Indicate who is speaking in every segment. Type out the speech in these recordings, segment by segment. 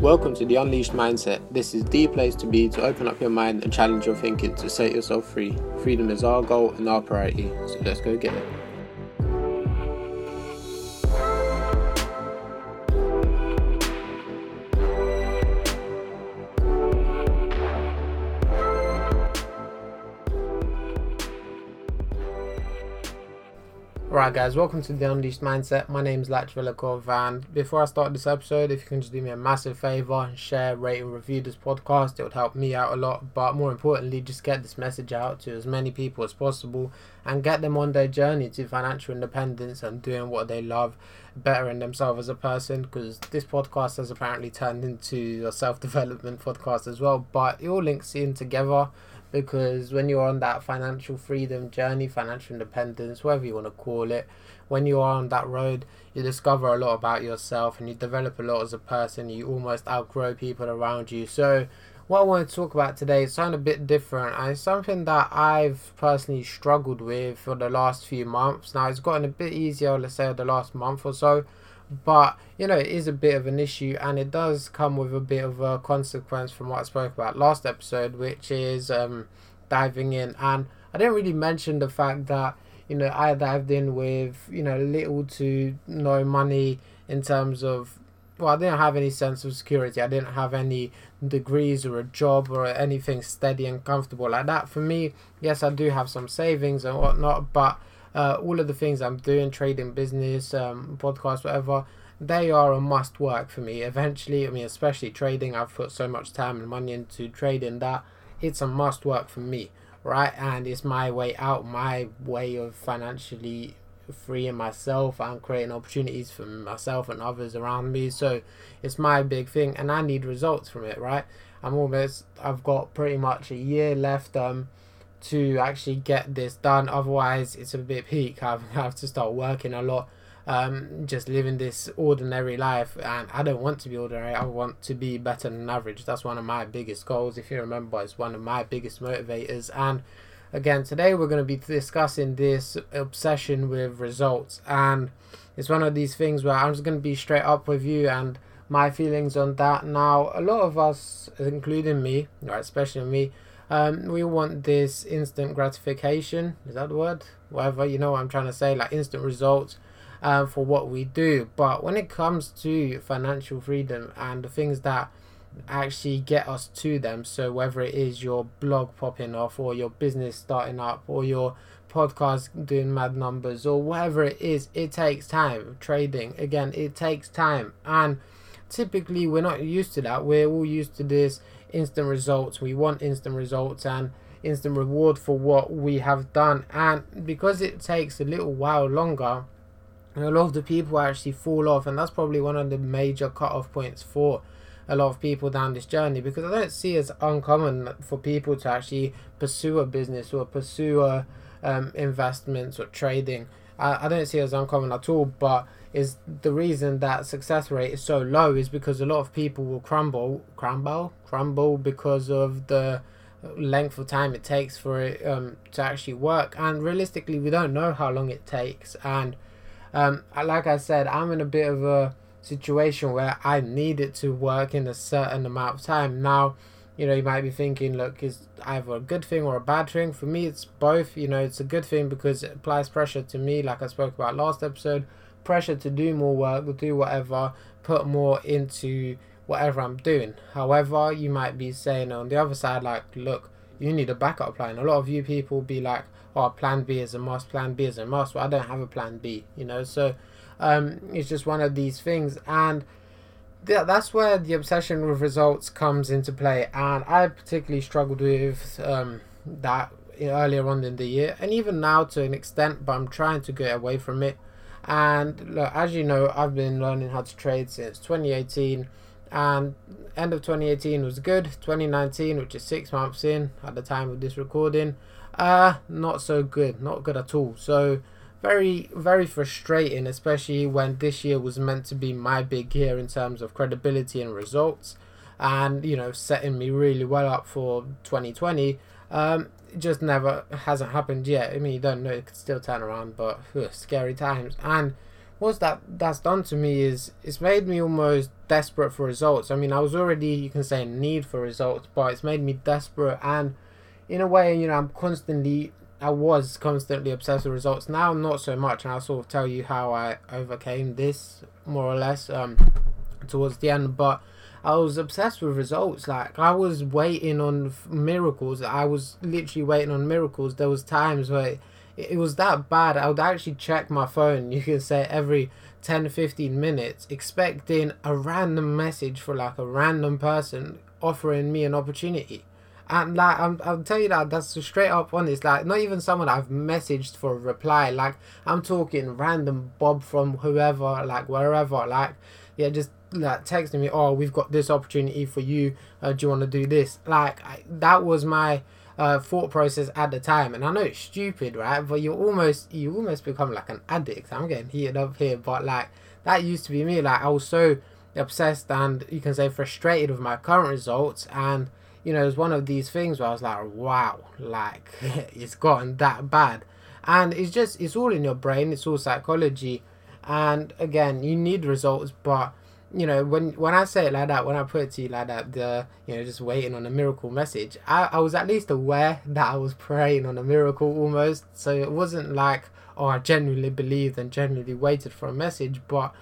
Speaker 1: Welcome to the Unleashed Mindset. This is the place to be to open up your mind and challenge your thinking to set yourself free. Freedom is our goal and our priority, so let's go get it. Alright guys, welcome to the Unleashed Mindset. My name is Velikov and before I start this episode, if you can just do me a massive favour and share, rate and review this podcast, it would help me out a lot. But more importantly, just get this message out to as many people as possible and get them on their journey to financial independence and doing what they love, bettering themselves as a person because this podcast has apparently turned into a self-development podcast as well. But it all links in together because when you're on that financial freedom journey, financial independence, whatever you want to call it, when you are on that road, you discover a lot about yourself and you develop a lot as a person. You almost outgrow people around you. So, what I want to talk about today is something a bit different and it's something that I've personally struggled with for the last few months. Now, it's gotten a bit easier, let's say, the last month or so but you know it is a bit of an issue and it does come with a bit of a consequence from what i spoke about last episode which is um, diving in. And i didn't really mention the fact that you know i dived in with you know little to no money in terms of well i didn't have any sense of security. I didn't have any degrees or a job or anything steady and comfortable like that. For me yes i do have some savings and whatnot but uh, all of the things I'm doing, trading, business, um, podcast, whatever, they are a must work for me. Eventually, I mean, especially trading, I've put so much time and money into trading that it's a must work for me, right? And it's my way out, my way of financially freeing myself and creating opportunities for myself and others around me. So it's my big thing, and I need results from it, right? I'm almost, I've got pretty much a year left. Um, to actually get this done. Otherwise, it's a bit peak. I have to start working a lot, um, just living this ordinary life. And I don't want to be ordinary. I want to be better than average. That's one of my biggest goals. If you remember, it's one of my biggest motivators. And again, today we're going to be discussing this obsession with results. And it's one of these things where I'm just going to be straight up with you and my feelings on that. Now, a lot of us, including me, right, especially me, um, we want this instant gratification. Is that the word? Whatever you know what I'm trying to say, like instant results uh, for what we do. But when it comes to financial freedom and the things that actually get us to them, so whether it is your blog popping off or your business starting up or your podcast doing mad numbers or whatever it is, it takes time. Trading again, it takes time and typically we're not used to that. We're all used to this instant results. We want instant results and instant reward for what we have done. And because it takes a little while longer, a lot of the people actually fall off, and that's probably one of the major cut-off points for a lot of people down this journey because I don't see as uncommon for people to actually pursue a business or pursue a, um, investments or trading. I, I don't see as uncommon at all, but is the reason that success rate is so low is because a lot of people will crumble, crumble, crumble because of the length of time it takes for it um, to actually work. And realistically, we don't know how long it takes. And um, like I said, I'm in a bit of a situation where I need it to work in a certain amount of time. Now, you know, you might be thinking, look, is either a good thing or a bad thing. For me, it's both. You know, it's a good thing because it applies pressure to me, like I spoke about last episode pressure to do more work, do whatever, put more into whatever I'm doing. However, you might be saying on the other side, like, look, you need a backup plan. A lot of you people be like, oh, plan B is a must, plan B is a must. Well, I don't have a plan B, you know. So um, it's just one of these things. And th- that's where the obsession with results comes into play. And I particularly struggled with um, that earlier on in the year and even now to an extent, but I'm trying to get away from it. And look, as you know, I've been learning how to trade since 2018, and end of 2018 was good. 2019, which is six months in at the time of this recording, uh, not so good, not good at all. So very, very frustrating, especially when this year was meant to be my big year in terms of credibility and results, and you know, setting me really well up for 2020. Um, just never hasn't happened yet. I mean, you don't know; it could still turn around, but ugh, scary times. And what's that that's done to me is it's made me almost desperate for results. I mean, I was already you can say in need for results, but it's made me desperate and in a way, you know, I'm constantly I was constantly obsessed with results. Now not so much, and I'll sort of tell you how I overcame this more or less um towards the end, but I was obsessed with results. Like I was waiting on miracles. I was literally waiting on miracles. There was times where it, was that bad. I would actually check my phone. You can say every 10 15 minutes expecting a random message for like a random person offering me an opportunity and like I'm, I'll tell you that that's straight up honest like not even someone I've messaged for a reply like I'm talking random Bob from whoever like wherever like yeah just like texting me oh we've got this opportunity for you. Uh, do you want to do this? Like I, that was my uh, thought process at the time. And I know it's stupid right? But you almost you almost become like an addict. I'm getting heated up here but like that used to be me. Like I was so obsessed and you can say frustrated with my current results. And you know, it was one of these things where I was like, wow, like it's gotten that bad. And it's just, it's all in your brain, it's all psychology. And again, you need results, but you know, when when I say it like that, when I put it to you like that, the you know, just waiting on a miracle message, I, I was at least aware that I was praying on a miracle almost. So it wasn't like, oh, I genuinely believed and genuinely waited for a message. But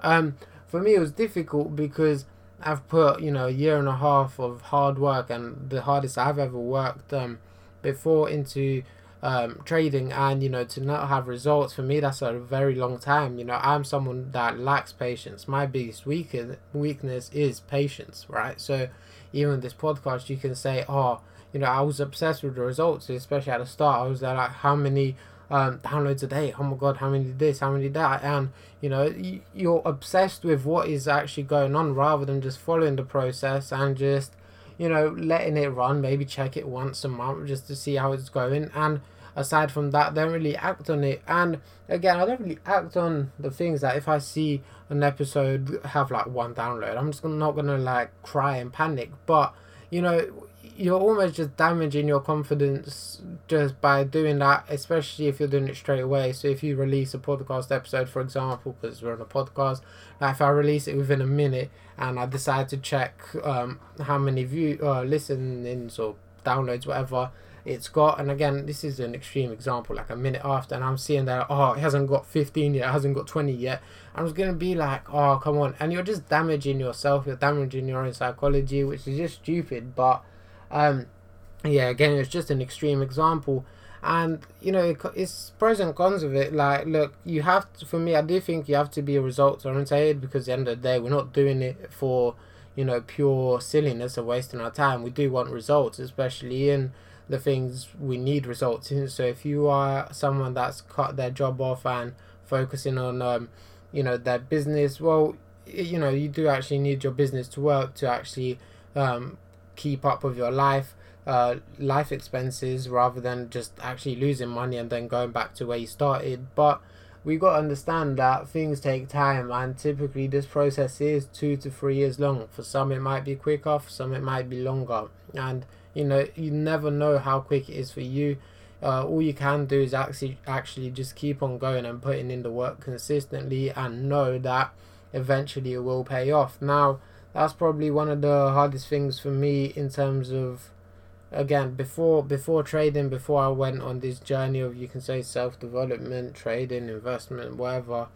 Speaker 1: um, for me, it was difficult because I've put you know a year and a half of hard work and the hardest I've ever worked um, before into um, trading and you know to not have results for me that's a very long time you know I'm someone that lacks patience my biggest weakness is patience right so even this podcast you can say oh you know I was obsessed with the results especially at the start I was there like how many um, downloads a day. Oh my god, how many this? How many that? And you know, you're obsessed with what is actually going on rather than just following the process and just you know letting it run. Maybe check it once a month just to see how it's going. And aside from that, don't really act on it. And again, I don't really act on the things that if I see an episode have like one download, I'm just not gonna like cry and panic. But you know you're almost just damaging your confidence just by doing that, especially if you're doing it straight away. So if you release a podcast episode, for example, because we're on a podcast, like if I release it within a minute and I decide to check um, how many view uh, listenings or downloads, whatever it's got, and again, this is an extreme example, like a minute after, and I'm seeing that oh, it hasn't got 15 yet, it hasn't got 20 yet. I was gonna be like, oh, come on, and you're just damaging yourself, you're damaging your own psychology, which is just stupid, but um, yeah, again, it's just an extreme example. And, you know, it's pros and cons of it. Like, look, you have to, for me, I do think you have to be a results oriented because at the end of the day, we're not doing it for, you know, pure silliness or wasting our time. We do want results, especially in the things we need results in. So if you are someone that's cut their job off and focusing on, um, you know, their business, well, you know, you do actually need your business to work to actually um, keep up with your life uh, life expenses rather than just actually losing money and then going back to where you started. But we've got to understand that things take time and typically this process is two to three years long. For some it might be quicker for some it might be longer. And you know you never know how quick it is for you. Uh, all you can do is actually actually just keep on going and putting in the work consistently and know that eventually it will pay off. Now that's probably one of the hardest things for me in terms of again before before trading before I went on this journey of you can say self development trading investment whatever.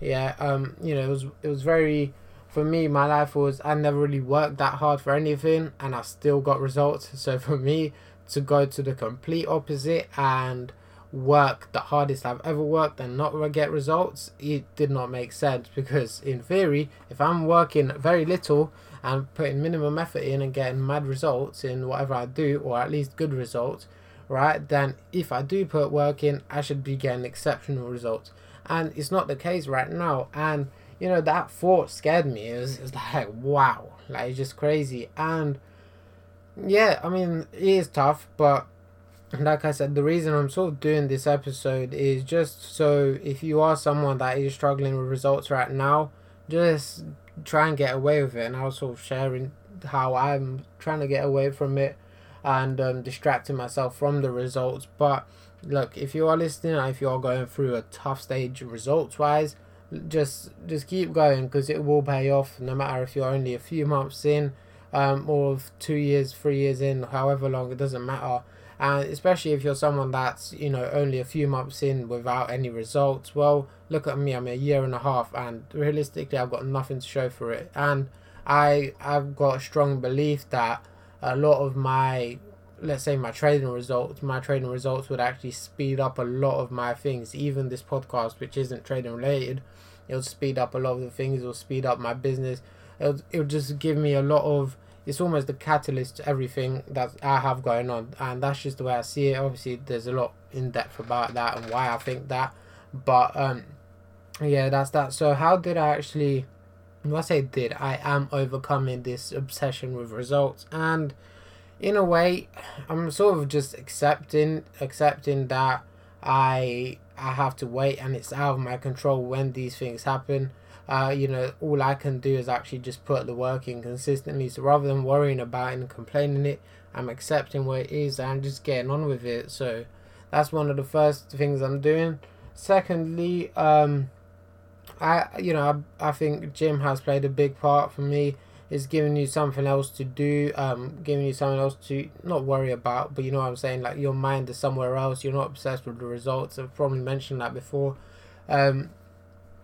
Speaker 1: Yeah um you know it was it was very for me my life was I never really worked that hard for anything and I still got results. So for me to go to the complete opposite and work the hardest I've ever worked and not get results, it did not make sense because in theory, if I'm working very little and putting minimum effort in and getting mad results in whatever I do, or at least good results, right, then if I do put work in, I should be getting exceptional results. And it's not the case right now. And you know, that thought scared me. It was, it was like, wow, like it's just crazy. And yeah, I mean, it is tough, but like I said, the reason I'm sort of doing this episode is just so if you are someone that is struggling with results right now, just try and get away with it. And I sort of sharing how I'm trying to get away from it and um, distracting myself from the results. But look, if you are listening, if you are going through a tough stage results wise, just just keep going because it will pay off no matter if you're only a few months in um, or two years three years in however long it doesn't matter and especially if you're someone that's you know only a few months in without any results well look at me i'm a year and a half and realistically i've got nothing to show for it. And i i've got a strong belief that a lot of my let's say my trading results my trading results would actually speed up a lot of my things. Even this podcast which isn't trading related it'll speed up a lot of the things it'll speed up my business. It'll, it'll just give me a lot of it's almost the catalyst to everything that I have going on, and that's just the way I see it. Obviously, there's a lot in depth about that and why I think that, but um, yeah, that's that. So how did I actually? When I say did, I am overcoming this obsession with results, and in a way, I'm sort of just accepting accepting that I I have to wait and it's out of my control when these things happen uh, you know, all I can do is actually just put the work in consistently. So rather than worrying about it and complaining it, I'm accepting where it is and just getting on with it. So that's one of the first things I'm doing. Secondly, um, I you know I, I think gym has played a big part for me. Is giving you something else to do, um, giving you something else to not worry about, but you know what I'm saying. Like your mind is somewhere else. You're not obsessed with the results. I've probably mentioned that before. Um,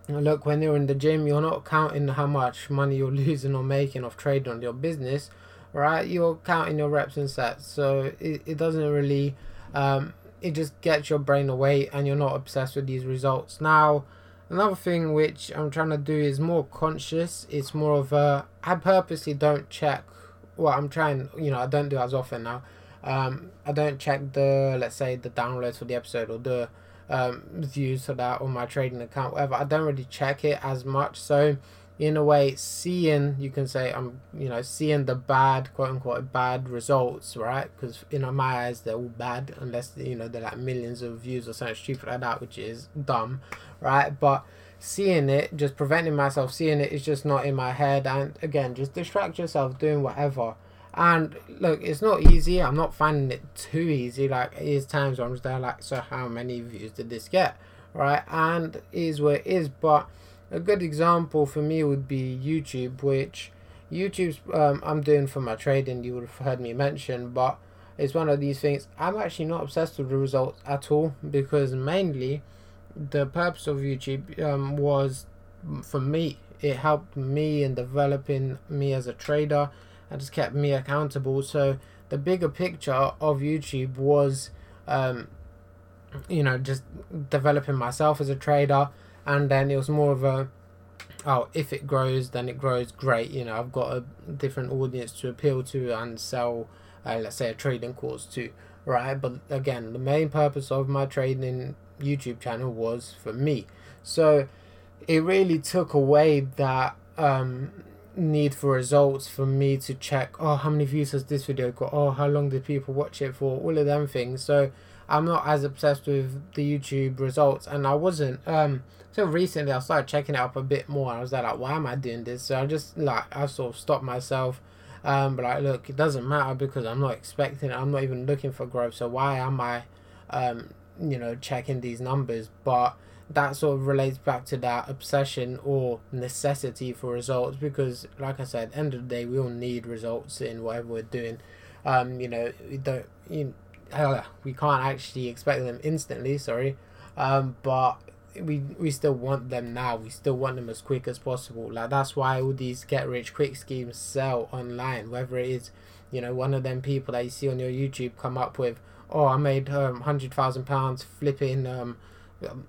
Speaker 1: look when you're in the gym you're not counting how much money you're losing or making off trading on your business right? You're counting your reps and sets. So it, it doesn't really um, it just gets your brain away and you're not obsessed with these results. Now another thing which i'm trying to do is more conscious. It's more of a i purposely don't check well i'm trying you know i don't do as often now. Um, i don't check the let's say the downloads for the episode or the um, views for that on my trading account, whatever. I don't really check it as much. So, in a way, seeing you can say I'm, you know, seeing the bad, quote unquote, bad results, right? Because in my eyes, they're all bad unless you know they're like millions of views or something stupid like that, which is dumb, right? But seeing it, just preventing myself seeing it is just not in my head. And again, just distract yourself doing whatever. And look, it's not easy. I'm not finding it too easy. Like, is times where I'm just there, like, so how many views did this get? Right? And is what it is. But a good example for me would be YouTube, which YouTube's um, I'm doing for my trading. You would have heard me mention, but it's one of these things. I'm actually not obsessed with the results at all because mainly the purpose of YouTube um, was for me. It helped me in developing me as a trader and just kept me accountable. So the bigger picture of YouTube was, um, you know, just developing myself as a trader, and then it was more of a, oh, if it grows, then it grows great. You know, I've got a different audience to appeal to and sell, uh, let's say, a trading course to, right? But again, the main purpose of my trading YouTube channel was for me. So it really took away that um, need for results for me to check oh how many views has this video got? Oh how long did people watch it for? All of them things. So i'm not as obsessed with the youtube results and i wasn't um so recently i started checking it up a bit more i was like why am i doing this? So i just like i sort of stopped myself um but like look it doesn't matter because i'm not expecting it. I'm not even looking for growth. So why am i um you know checking these numbers? But that sort of relates back to that obsession or necessity for results because like i said end of the day we all need results in whatever we're doing. Um you know we don't you we can't actually expect them instantly sorry. Um but we we still want them now. We still want them as quick as possible. Like that's why all these get rich quick schemes sell online whether it is you know one of them people that you see on your youtube come up with oh i made um 100000 pounds flipping um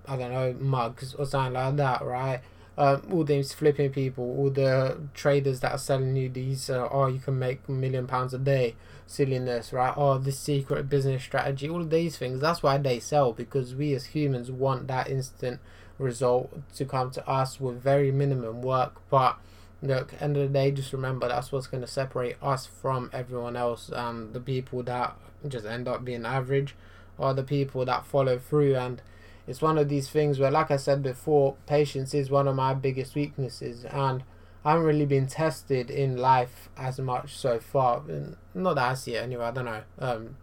Speaker 1: I don't know, mugs or something like that, right? Um, all these flipping people, all the traders that are selling you these, uh, oh, you can make a million pounds a day, silliness, right? Oh, this secret business strategy, all of these things. That's why they sell because we as humans want that instant result to come to us with very minimum work. But look, end of the day, just remember that's what's going to separate us from everyone else. And the people that just end up being average are the people that follow through and it's one of these things where, like I said before, patience is one of my biggest weaknesses, and I haven't really been tested in life as much so far. Not that I see it anyway. I don't know. Um,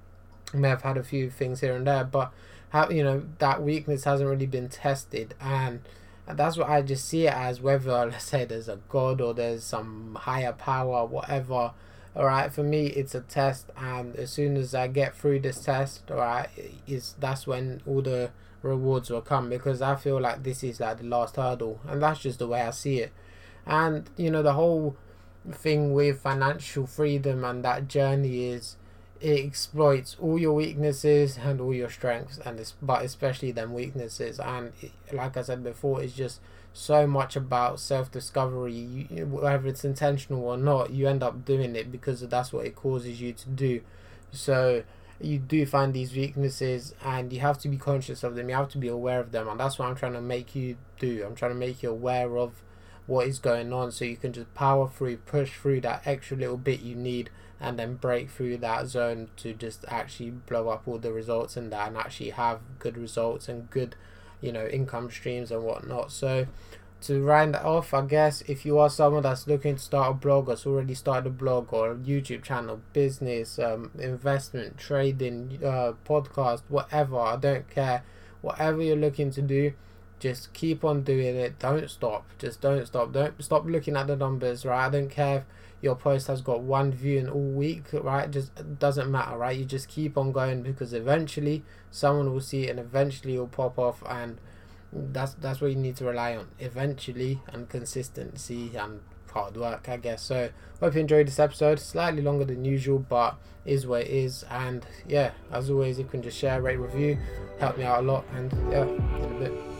Speaker 1: I may have had a few things here and there, but how you know that weakness hasn't really been tested, and that's what I just see it as whether let's say there's a god or there's some higher power, whatever. Alright, for me it's a test and as soon as I get through this test, alright, is that's when all the rewards will come because I feel like this is like the last hurdle and that's just the way I see it. And you know the whole thing with financial freedom and that journey is it exploits all your weaknesses and all your strengths and it's, but especially them weaknesses. And it, like i said before it's just so much about self-discovery. You, whether it's intentional or not you end up doing it because that's what it causes you to do. So you do find these weaknesses and you have to be conscious of them you have to be aware of them and that's what i'm trying to make you do. I'm trying to make you aware of what is going on so you can just power through push through that extra little bit you need and then break through that zone to just actually blow up all the results in that and actually have good results and good you know income streams and whatnot. So to round that off i guess if you are someone that's looking to start a blog or already started a blog or a youtube channel business um, investment trading uh, podcast whatever i don't care. Whatever you're looking to do just keep on doing it. Don't stop. Just don't stop. Don't stop looking at the numbers right? I don't care if your post has got one view in all week, right? Just doesn't matter, right? You just keep on going because eventually someone will see it and eventually it'll pop off and that's that's what you need to rely on. Eventually and consistency and hard work, I guess. So hope you enjoyed this episode. Slightly longer than usual, but is what it is. And yeah, as always, you can just share, rate, review, help me out a lot. And yeah, in a bit.